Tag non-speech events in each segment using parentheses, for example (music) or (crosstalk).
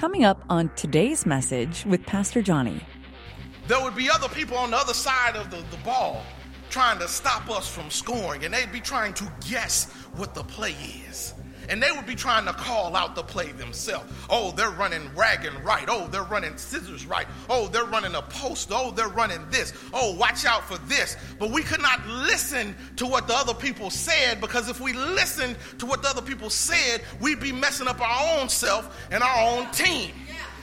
Coming up on today's message with Pastor Johnny. There would be other people on the other side of the, the ball trying to stop us from scoring, and they'd be trying to guess what the play is. And they would be trying to call out the play themselves. Oh, they're running ragging right. Oh, they're running scissors right. Oh, they're running a post. Oh, they're running this. Oh, watch out for this. But we could not listen to what the other people said because if we listened to what the other people said, we'd be messing up our own self and our own team.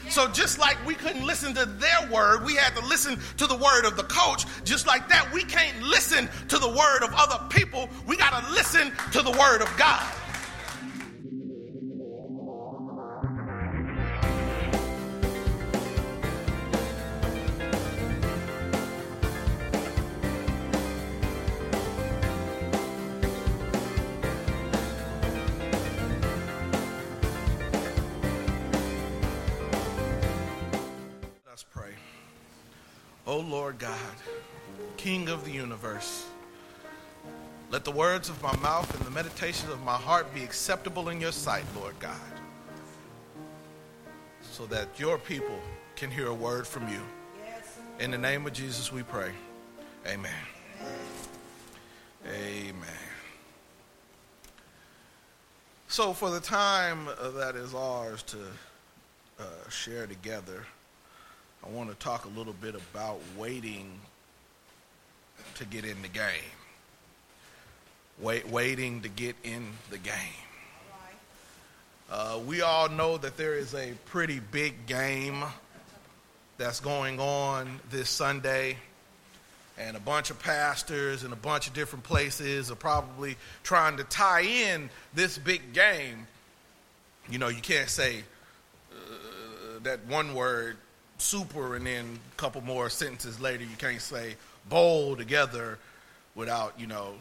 So just like we couldn't listen to their word, we had to listen to the word of the coach. Just like that, we can't listen to the word of other people. We got to listen to the word of God. O Lord God, King of the universe, let the words of my mouth and the meditations of my heart be acceptable in your sight, Lord God, so that your people can hear a word from you. In the name of Jesus, we pray. Amen. Amen. So, for the time that is ours to uh, share together, I want to talk a little bit about waiting to get in the game. Wait, waiting to get in the game. Uh, we all know that there is a pretty big game that's going on this Sunday, and a bunch of pastors and a bunch of different places are probably trying to tie in this big game. You know, you can't say uh, that one word super and then a couple more sentences later you can't say bowl together without you know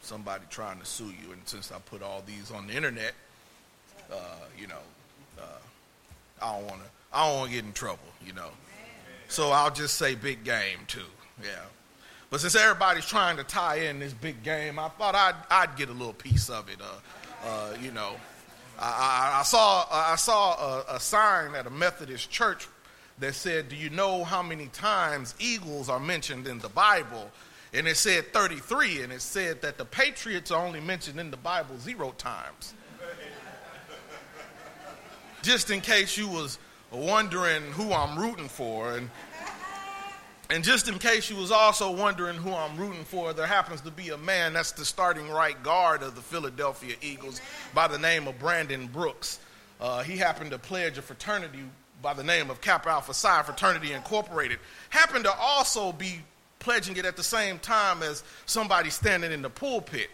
somebody trying to sue you. And since i put all these on the internet uh, you know uh, i don't want to i don't want to get in trouble you know. So i'll just say big game too yeah. But since everybody's trying to tie in this big game i thought i'd, I'd get a little piece of it uh, uh you know. I, I, I saw I saw a, a sign at a Methodist church that said, Do you know how many times eagles are mentioned in the Bible? And it said 33, and it said that the Patriots are only mentioned in the Bible zero times. (laughs) Just in case you was wondering who I'm rooting for, and and just in case you was also wondering who I'm rooting for, there happens to be a man that's the starting right guard of the Philadelphia Eagles by the name of Brandon Brooks. Uh, he happened to pledge a fraternity by the name of Kappa Alpha Psi Fraternity Incorporated happened to also be pledging it at the same time as somebody standing in the pulpit.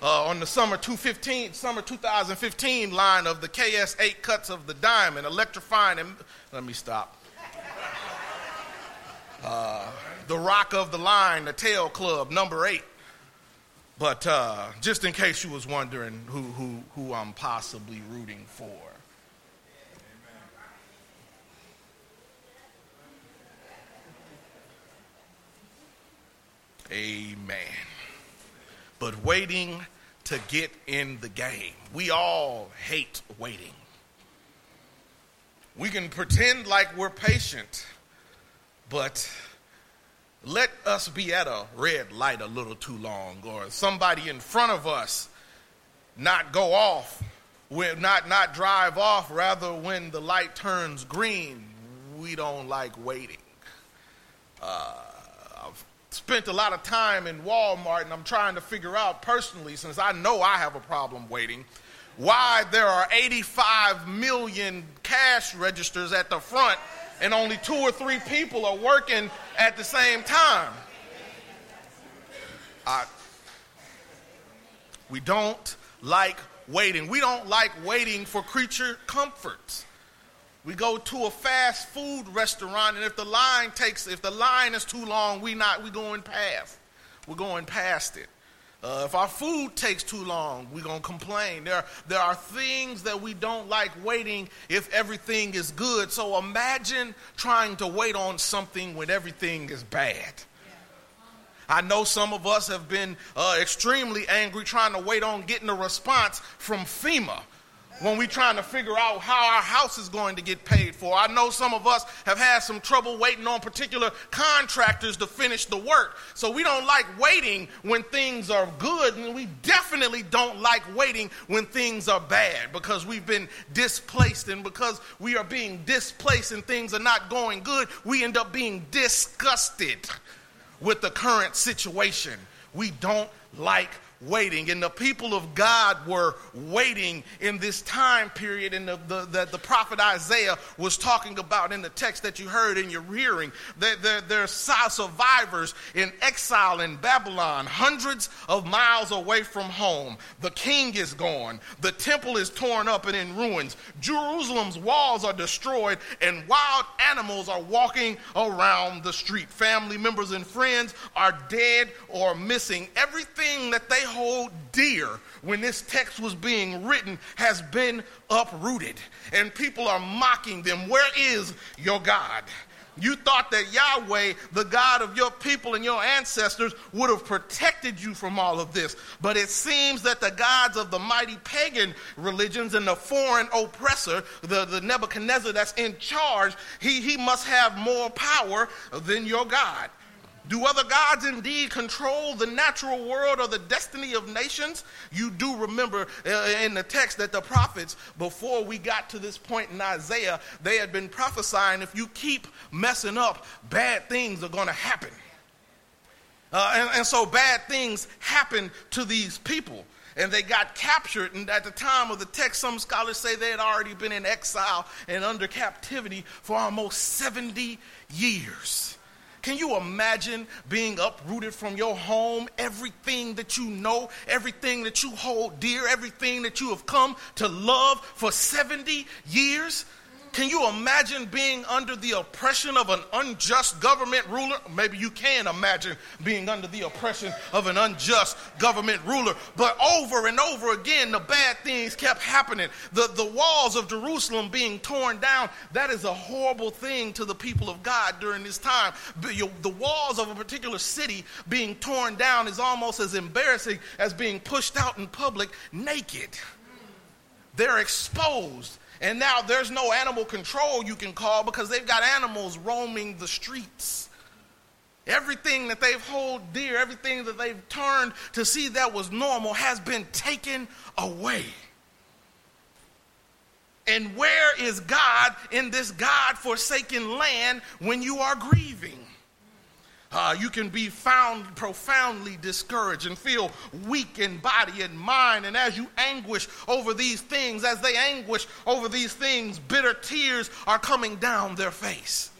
Uh, on the summer 215, summer 2015 line of the KS 8 cuts of the diamond, electrifying and let me stop. Uh, the rock of the line, the tail club, number eight. But uh, just in case you was wondering who, who, who I'm possibly rooting for. Amen. But waiting to get in the game. We all hate waiting. We can pretend like we're patient, but let us be at a red light a little too long, or somebody in front of us not go off, not, not drive off, rather, when the light turns green. We don't like waiting. Uh, spent a lot of time in Walmart and I'm trying to figure out personally, since I know I have a problem waiting, why there are 85 million cash registers at the front and only two or three people are working at the same time. I, we don't like waiting. We don't like waiting for creature comforts. We go to a fast food restaurant, and if the line takes, if the line is too long, we not we going past. We're going past it. Uh, if our food takes too long, we're to complain. There, there are things that we don't like waiting if everything is good. So imagine trying to wait on something when everything is bad. I know some of us have been uh, extremely angry trying to wait on getting a response from FEMA when we're trying to figure out how our house is going to get paid for. I know some of us have had some trouble waiting on particular contractors to finish the work. So we don't like waiting when things are good, and we definitely don't like waiting when things are bad because we've been displaced. And because we are being displaced and things are not going good, we end up being disgusted with the current situation. We don't like waiting. And the people of God were waiting in this time period and the, the, that the prophet Isaiah was talking about in the text that you heard in your hearing. They're, they're, they're survivors in exile in Babylon, hundreds of miles away from home. The king is gone. The temple is torn up and in ruins. Jerusalem's walls are destroyed, and wild animals are walking around the street. Family members and friends are dead or missing. Everything that they hold dear when this text was being written has been uprooted. And people are mocking them. Where is your God? You thought that Yahweh, the God of your people and your ancestors, would have protected you from all of this. But it seems that the gods of the mighty pagan religions and the foreign oppressor, the, the Nebuchadnezzar that's in charge, he, he must have more power than your God. Do other gods indeed control the natural world or the destiny of nations? You do remember uh, in the text that the prophets, before we got to this point in Isaiah, they had been prophesying if you keep messing up, bad things are going to happen. Uh, and, and so bad things happened to these people and they got captured. And at the time of the text, some scholars say they had already been in exile and under captivity for almost 70 years. Can you imagine being uprooted from your home, everything that you know, everything that you hold dear, everything that you have come to love for 70 years? Can you imagine being under the oppression of an unjust government ruler? Maybe you can imagine being under the oppression of an unjust government ruler. But over and over again, the bad things kept happening. The, the walls of Jerusalem being torn down, that is a horrible thing to the people of God during this time. The walls of a particular city being torn down is almost as embarrassing as being pushed out in public naked. They're exposed and now there's no animal control you can call because they've got animals roaming the streets. Everything that they've hold dear, everything that they've turned to see that was normal has been taken away. And where is God in this God forsaken land when you are grieving? Uh, you can be found profoundly discouraged and feel weak in body and mind. And as you anguish over these things, as they anguish over these things, bitter tears are coming down their face.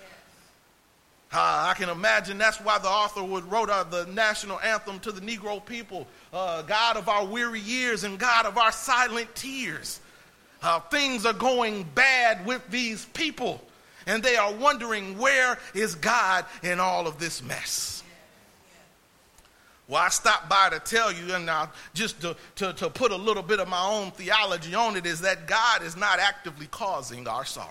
Uh, I can imagine that's why the author would wrote uh, the national anthem to the Negro people uh, God of our weary years and God of our silent tears. Uh, things are going bad with these people and they are wondering where is God in all of this mess. Well, I stopped by to tell you, and now just to, to, to put a little bit of my own theology on it, is that God is not actively causing our sorrow.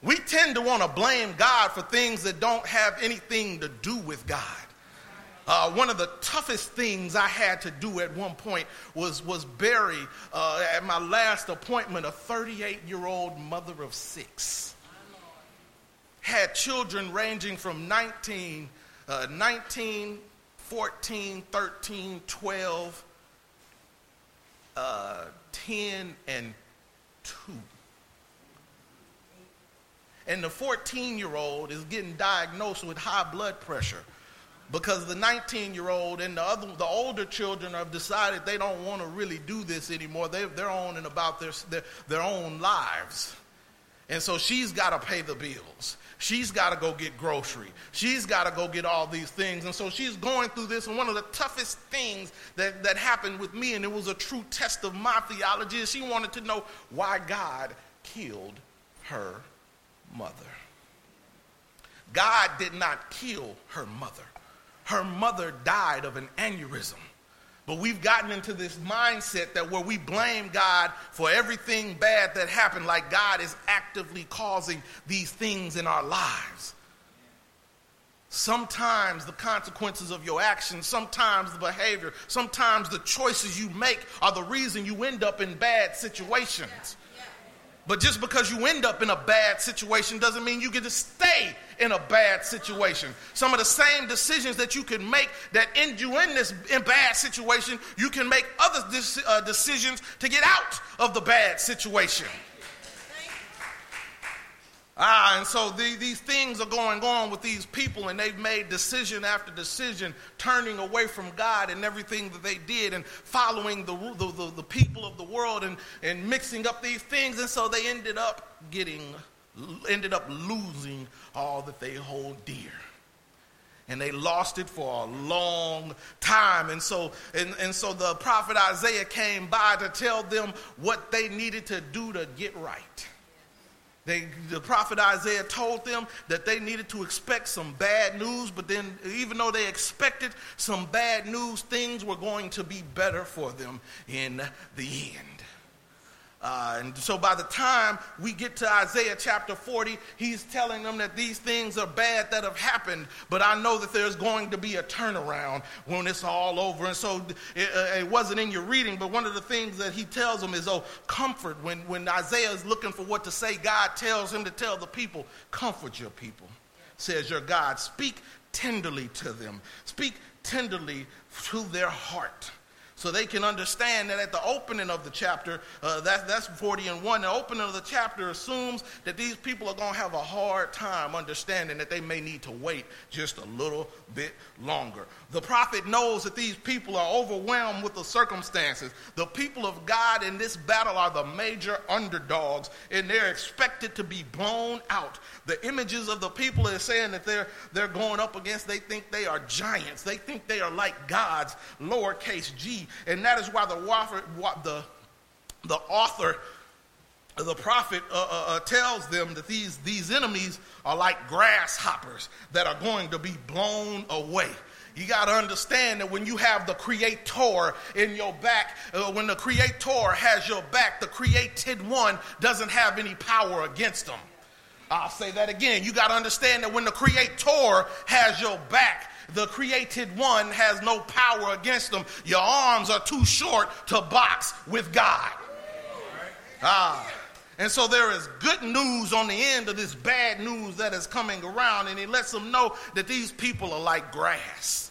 We tend to want to blame God for things that don't have anything to do with God. Uh, one of the toughest things I had to do at one point was, was bury, uh, at my last appointment, a 38 year old mother of six. Had children ranging from 19, uh, 19 14, 13, 12, uh, 10, and 2. And the 14 year old is getting diagnosed with high blood pressure because the 19 year old and the other the older children have decided they don't want to really do this anymore. They, they're on and about their, their, their own lives. And so she's got to pay the bills. She's got to go get grocery. She's got to go get all these things. And so she's going through this and one of the toughest things that, that happened with me and it was a true test of my theology is she wanted to know why god killed her mother. God did not kill her mother her mother died of an aneurysm. But we've gotten into this mindset that where we blame God for everything bad that happened, like God is actively causing these things in our lives. Sometimes the consequences of your actions, sometimes the behavior, sometimes the choices you make are the reason you end up in bad situations. But just because you end up in a bad situation doesn't mean you get to stay in a bad situation. Some of the same decisions that you can make that end you in this in bad situation, you can make other uh, decisions to get out of the bad situation. Ah, and so the, these things are going on with these people, and they've made decision after decision, turning away from God and everything that they did, and following the, the, the, the people of the world and, and mixing up these things. And so they ended up getting, ended up losing all that they hold dear and they lost it for a long time. And so, and, and so the prophet Isaiah came by to tell them what they needed to do to get right. They, the prophet Isaiah told them that they needed to expect some bad news, but then, even though they expected some bad news, things were going to be better for them in the end. Uh, and so by the time we get to Isaiah chapter 40, he's telling them that these things are bad that have happened, but I know that there's going to be a turnaround when it's all over. And so it, uh, it wasn't in your reading, but one of the things that he tells them is, oh, comfort. When, when Isaiah is looking for what to say, God tells him to tell the people, comfort your people, says your God. Speak tenderly to them, speak tenderly to their heart so they can understand that at the opening of the chapter, uh, that, that's 40 and 1, the opening of the chapter assumes that these people are going to have a hard time understanding that they may need to wait just a little bit longer. The prophet knows that these people are overwhelmed with the circumstances. The people of God in this battle are the major underdogs, and they're expected to be blown out. The images of the people are saying that they're, they're going up against, they think they are giants. They think they are like gods, lowercase g. And that is why the, the, the author the prophet uh, uh, uh, tells them that these, these enemies are like grasshoppers that are going to be blown away. You got to understand that when you have the creator in your back, uh, when the creator has your back, the created one doesn't have any power against them. I'll say that again. You got to understand that when the creator has your back, the created one has no power against them. Your arms are too short to box with God. Ah. And so there is good news on the end of this bad news that is coming around, and he lets them know that these people are like grass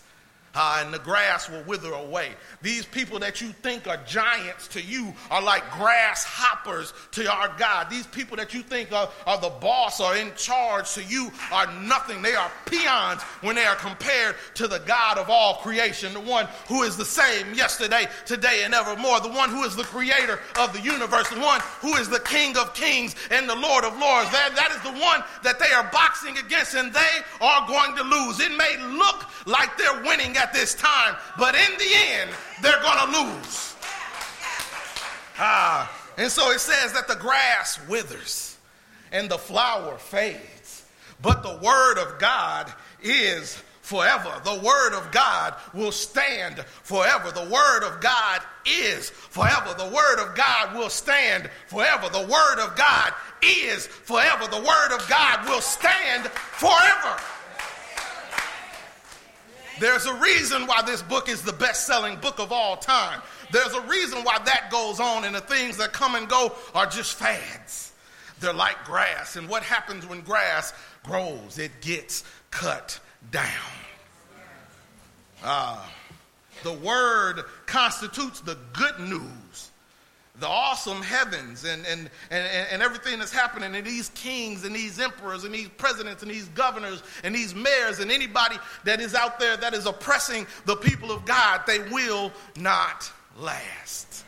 uh, and the grass will wither away. These people that you think are giants to you are like grasshoppers to our God. These people that you think are, are the boss or in charge to you are nothing. They are peons when they are compared to the God of all creation, the one who is the same yesterday, today, and evermore, the one who is the creator of the universe, the one who is the King of kings and the Lord of lords. That, that is the one that they are boxing against, and they are going to lose. It may look like they're winning at this time, but in the end, they're going to lose. Ah, and so it says that the grass withers and the flower fades, but the word of God is forever. The word of God will stand forever. The word of God is forever. The word of God will stand forever. The word of God is forever. The word of God will stand forever. There's a reason why this book is the best selling book of all time. There's a reason why that goes on, and the things that come and go are just fads. They're like grass, and what happens when grass grows? It gets cut down. Uh, the word constitutes the good news the awesome heavens and, and, and, and everything that's happening, and these kings and these emperors and these presidents and these governors and these mayors and anybody that is out there that is oppressing the people of God, they will not last.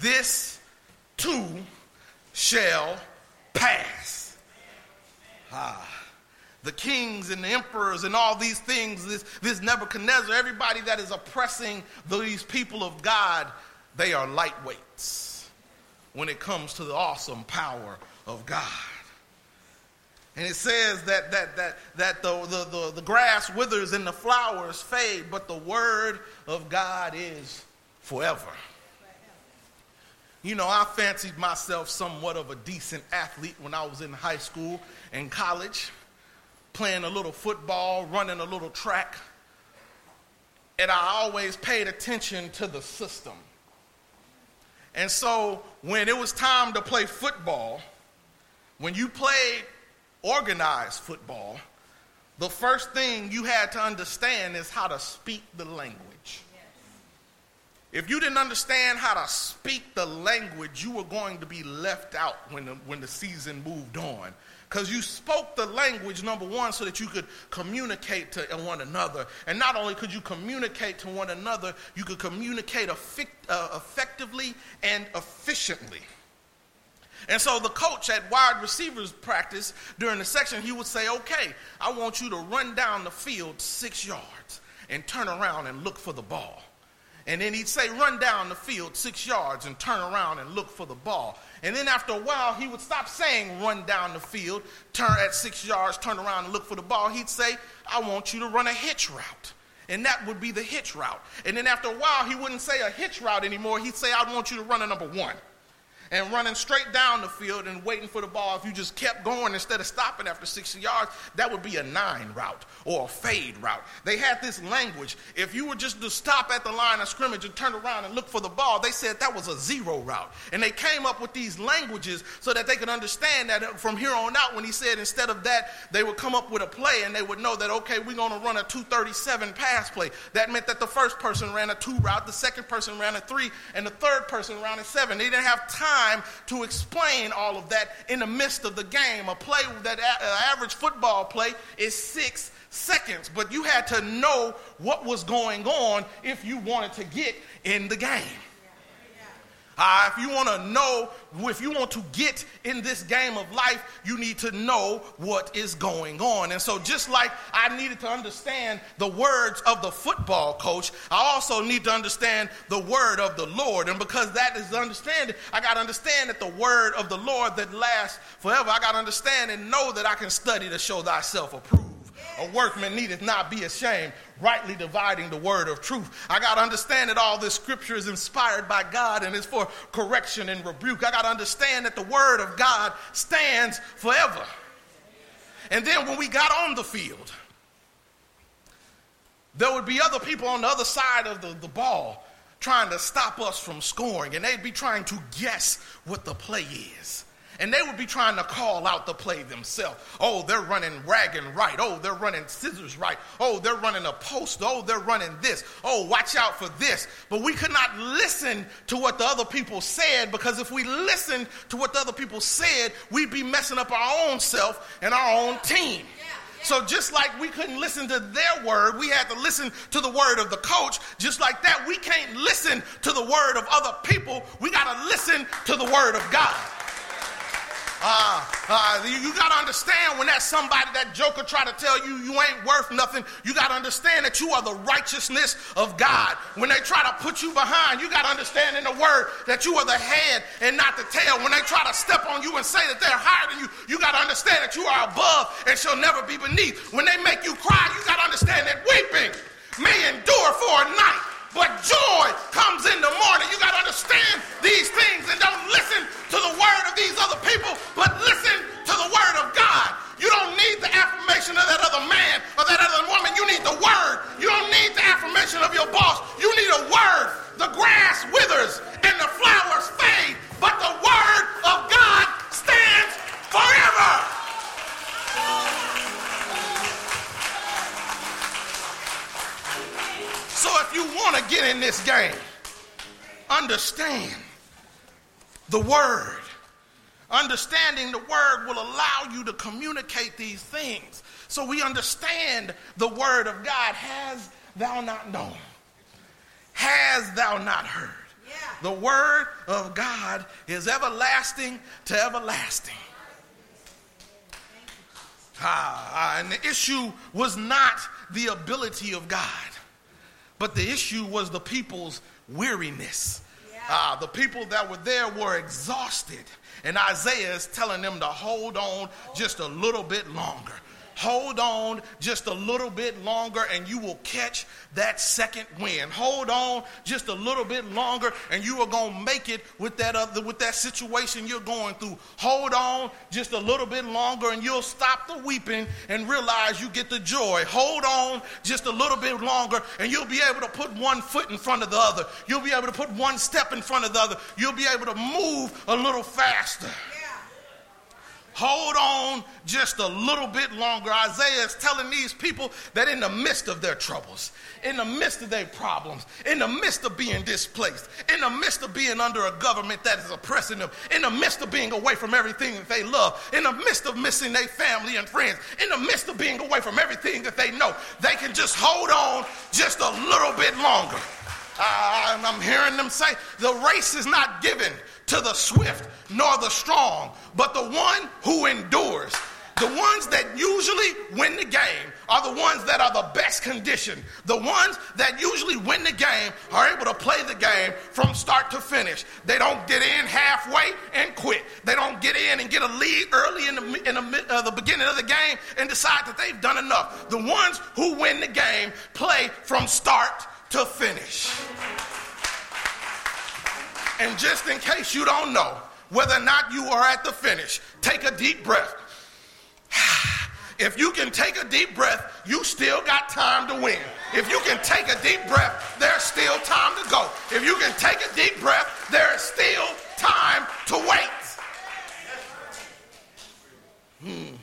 This too shall pass. Ah the kings and the emperors and all these things, this, this Nebuchadnezzar, everybody that is oppressing these people of God, they are lightweights when it comes to the awesome power of God. And it says that, that, that, that the, the, the, the grass withers and the flowers fade, but the word of God is forever. You know, I fancied myself somewhat of a decent athlete when I was in high school and college. playing a little football, running a little track. And I always paid attention to the system. And so when it was time to play football, when you played organized football, the first thing you had to understand is how to speak the language. If you didn't understand how to speak the language, you were going to be left out when the, when the season moved on. Because you spoke the language, number one, so that you could communicate to one another. And not only could you communicate to one another, you could communicate uh, effectively and efficiently. And so the coach at wide receivers practice during the section, he would say, okay, I want you to run down the field six yards and turn around and look for the ball. And then he'd say, run down the field six yards and turn around and look for the ball. And then after a while, he would stop saying, run down the field, turn at six yards, turn around and look for the ball. He'd say, I want you to run a hitch route. And that would be the hitch route. And then after a while, he wouldn't say a hitch route anymore. He'd say, I want you to run a number one and running straight down the field and waiting for the ball, if you just kept going instead of stopping after 60 yards, that would be a nine route or a fade route. They had this language. If you were just to stop at the line of scrimmage and turn around and look for the ball, they said that was a zero route. And they came up with these languages so that they could understand that from here on out, when he said instead of that, they would come up with a play and they would know that, okay, we're going to run a 237 pass play. That meant that the first person ran a two route, the second person ran a three, and the third person ran a seven. They didn't have time time to explain all of that in the midst of the game. A play that a- average football play is six seconds, but you had to know what was going on if you wanted to get in the game. Uh, if you want to know, if you want to get in this game of life, you need to know what is going on. And so, just like I needed to understand the words of the football coach, I also need to understand the word of the Lord. And because that is understanding, I got to understand that the word of the Lord that lasts forever, I got to understand and know that I can study to show thyself approved. A workman needeth not be ashamed, rightly dividing the word of truth. I got to understand that all this scripture is inspired by God and is for correction and rebuke. I got to understand that the word of God stands forever. And then when we got on the field, there would be other people on the other side of the, the ball trying to stop us from scoring, and they'd be trying to guess what the play is and they would be trying to call out the play themselves. Oh, they're running ragging right. Oh, they're running scissors right. Oh, they're running a post. Oh, they're running this. Oh, watch out for this. But we could not listen to what the other people said because if we listened to what the other people said, we'd be messing up our own self and our own team. So just like we couldn't listen to their word, we had to listen to the word of the coach. Just like that, we can't listen to the word of other people. We got to listen to the word of God. Uh, uh, you, you got to understand when that somebody, that joker, try to tell you you ain't worth nothing, you got to understand that you are the righteousness of God. When they try to put you behind, you got to understand in the word that you are the head and not the tail. When they try to step on you and say that they're higher than you, you got to understand that you are above and shall never be beneath. When they make you cry, you got to understand that weeping may endure for a night but joy comes in the morning. You got to understand these things and don't listen to the word of these other people, but listen to the word of God. You don't need the affirmation of that other man or that other woman. You need the word. You don't need the affirmation of your boss. You need a word. The grass withers and the flowers fade, this game, understand the word. Understanding the word will allow you to communicate these things. So we understand the word of God. Has thou not known? Has thou not heard? Yeah. The word of God is everlasting to everlasting. Ah, and the issue was not the ability of God. But the issue was the people's weariness. Yeah. Uh, the people that were there were exhausted. And Isaiah is telling them to hold on just a little bit longer. Hold on just a little bit longer and you will catch that second wind. Hold on just a little bit longer and you are going to make it with that other with that situation you're going through. Hold on just a little bit longer and you'll stop the weeping and realize you get the joy. Hold on just a little bit longer and you'll be able to put one foot in front of the other. You'll be able to put one step in front of the other. You'll be able to move a little faster. Hold on just a little bit longer. Isaiah is telling these people that in the midst of their troubles, in the midst of their problems, in the midst of being displaced, in the midst of being under a government that is oppressing them, in the midst of being away from everything that they love, in the midst of missing their family and friends, in the midst of being away from everything that they know, they can just hold on just a little bit longer. Uh, I'm hearing them say the race is not given to the swift nor the strong, but the one who endures. The ones that usually win the game are the ones that are the best conditioned. The ones that usually win the game are able to play the game from start to finish. They don't get in halfway and quit. They don't get in and get a lead early in the, in the, uh, the beginning of the game and decide that they've done enough. The ones who win the game play from start to finish. And just in case you don't know whether or not you are at the finish, take a deep breath. (sighs) If you can take a deep breath, you still got time to win. If you can take a deep breath, there's still time to go. If you can take a deep breath, there is still time to wait. Hmm.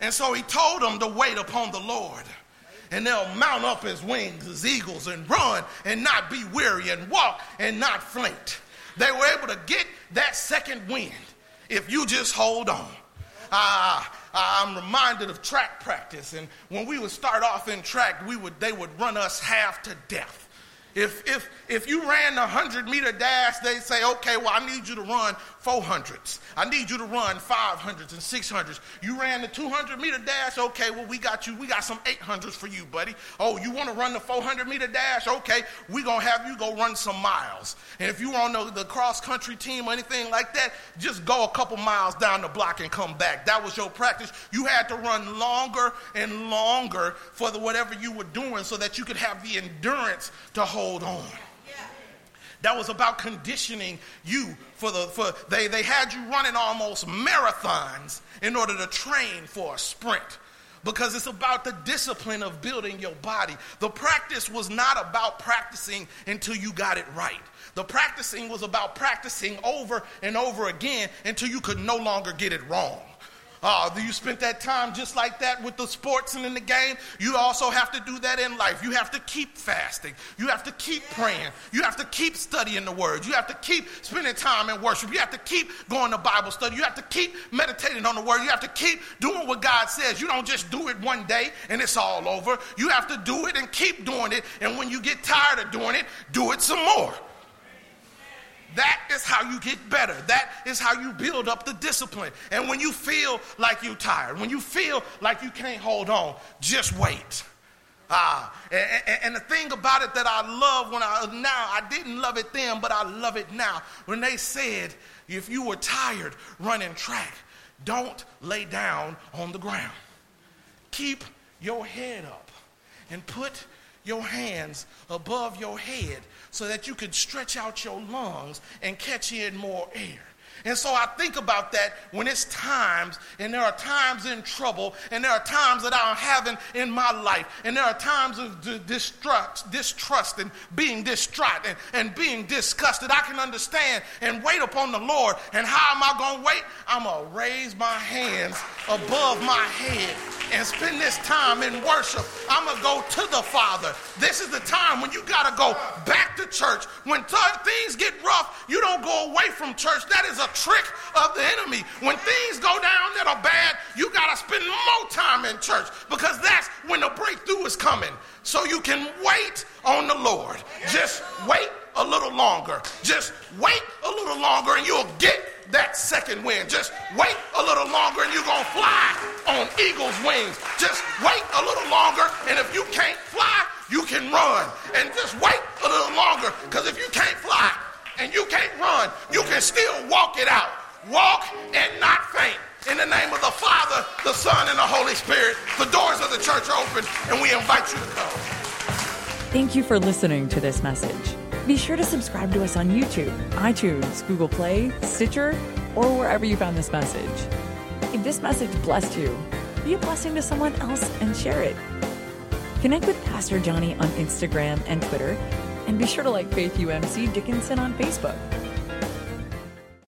And so he told them to wait upon the Lord and they'll mount up as wings as eagles and run and not be weary and walk and not faint. They were able to get that second wind if you just hold on. Uh, I'm reminded of track practice, and when we would start off in track, we would they would run us half to death. If, if, if you ran the 100 meter dash, they'd say, okay, well, I need you to run 400s. I need you to run 500s and 600s. You ran the 200 meter dash, okay, well, we got you, we got some 800s for you, buddy. Oh, you want to run the 400 meter dash? Okay, we're going to have you go run some miles. And if you are on the, the cross country team or anything like that, just go a couple miles down the block and come back. That was your practice. You had to run longer and longer for the whatever you were doing so that you could have the endurance to hold on. That was about conditioning you for the for they they had you running almost marathons in order to train for a sprint because it's about the discipline of building your body. The practice was not about practicing until you got it right. The practicing was about practicing over and over again until you could no longer get it wrong. Uh, you spent that time just like that with the sports and in the game. You also have to do that in life. You have to keep fasting. You have to keep praying. You have to keep studying the word. You have to keep spending time in worship. You have to keep going to Bible study. You have to keep meditating on the word. You have to keep doing what God says. You don't just do it one day and it's all over. You have to do it and keep doing it. And when you get tired of doing it, do it some more. That is how you get better. That is how you build up the discipline. And when you feel like you're tired, when you feel like you can't hold on, just wait. Ah, and, and, the thing about it that I love when I now, I didn't love it then, but I love it now. When they said, if you were tired running track, don't lay down on the ground. Keep your head up and put your hands above your head so that you could stretch out your lungs and catch in more air. And so I think about that when it's times, and there are times in trouble, and there are times that I'm having in my life, and there are times of distrust, distrust and being distraught and, and being disgusted. I can understand and wait upon the Lord. And how am I going to wait? I'm going to raise my hands above my head and spend this time in worship. I'm going to go to the Father. This is the time when you got to go back to church. When th- things get rough, you don't go away from church. That is a trick of the enemy. When things go down that are bad, you got to spend more time in church because that's when the breakthrough is coming. So you can wait on the Lord. Just wait a little longer. Just wait a little longer and you'll get that second wind. Just wait a little longer and you're going to fly on eagle's wings. Just wait a little longer and if you can't fly, you can run. And just wait a little longer because if you can't fly, and you can't run, you can still walk it out. Walk and not faint. In the name of the Father, the Son, and the Holy Spirit, the doors of the church are open, and we invite you to come. Thank you for listening to this message. Be sure to subscribe to us on YouTube, iTunes, Google Play, Stitcher, or wherever you found this message. If this message blessed you, be a blessing to someone else and share it. Connect with Pastor Johnny on Instagram and Twitter, and be sure to like Faith UMC Dickinson on Facebook.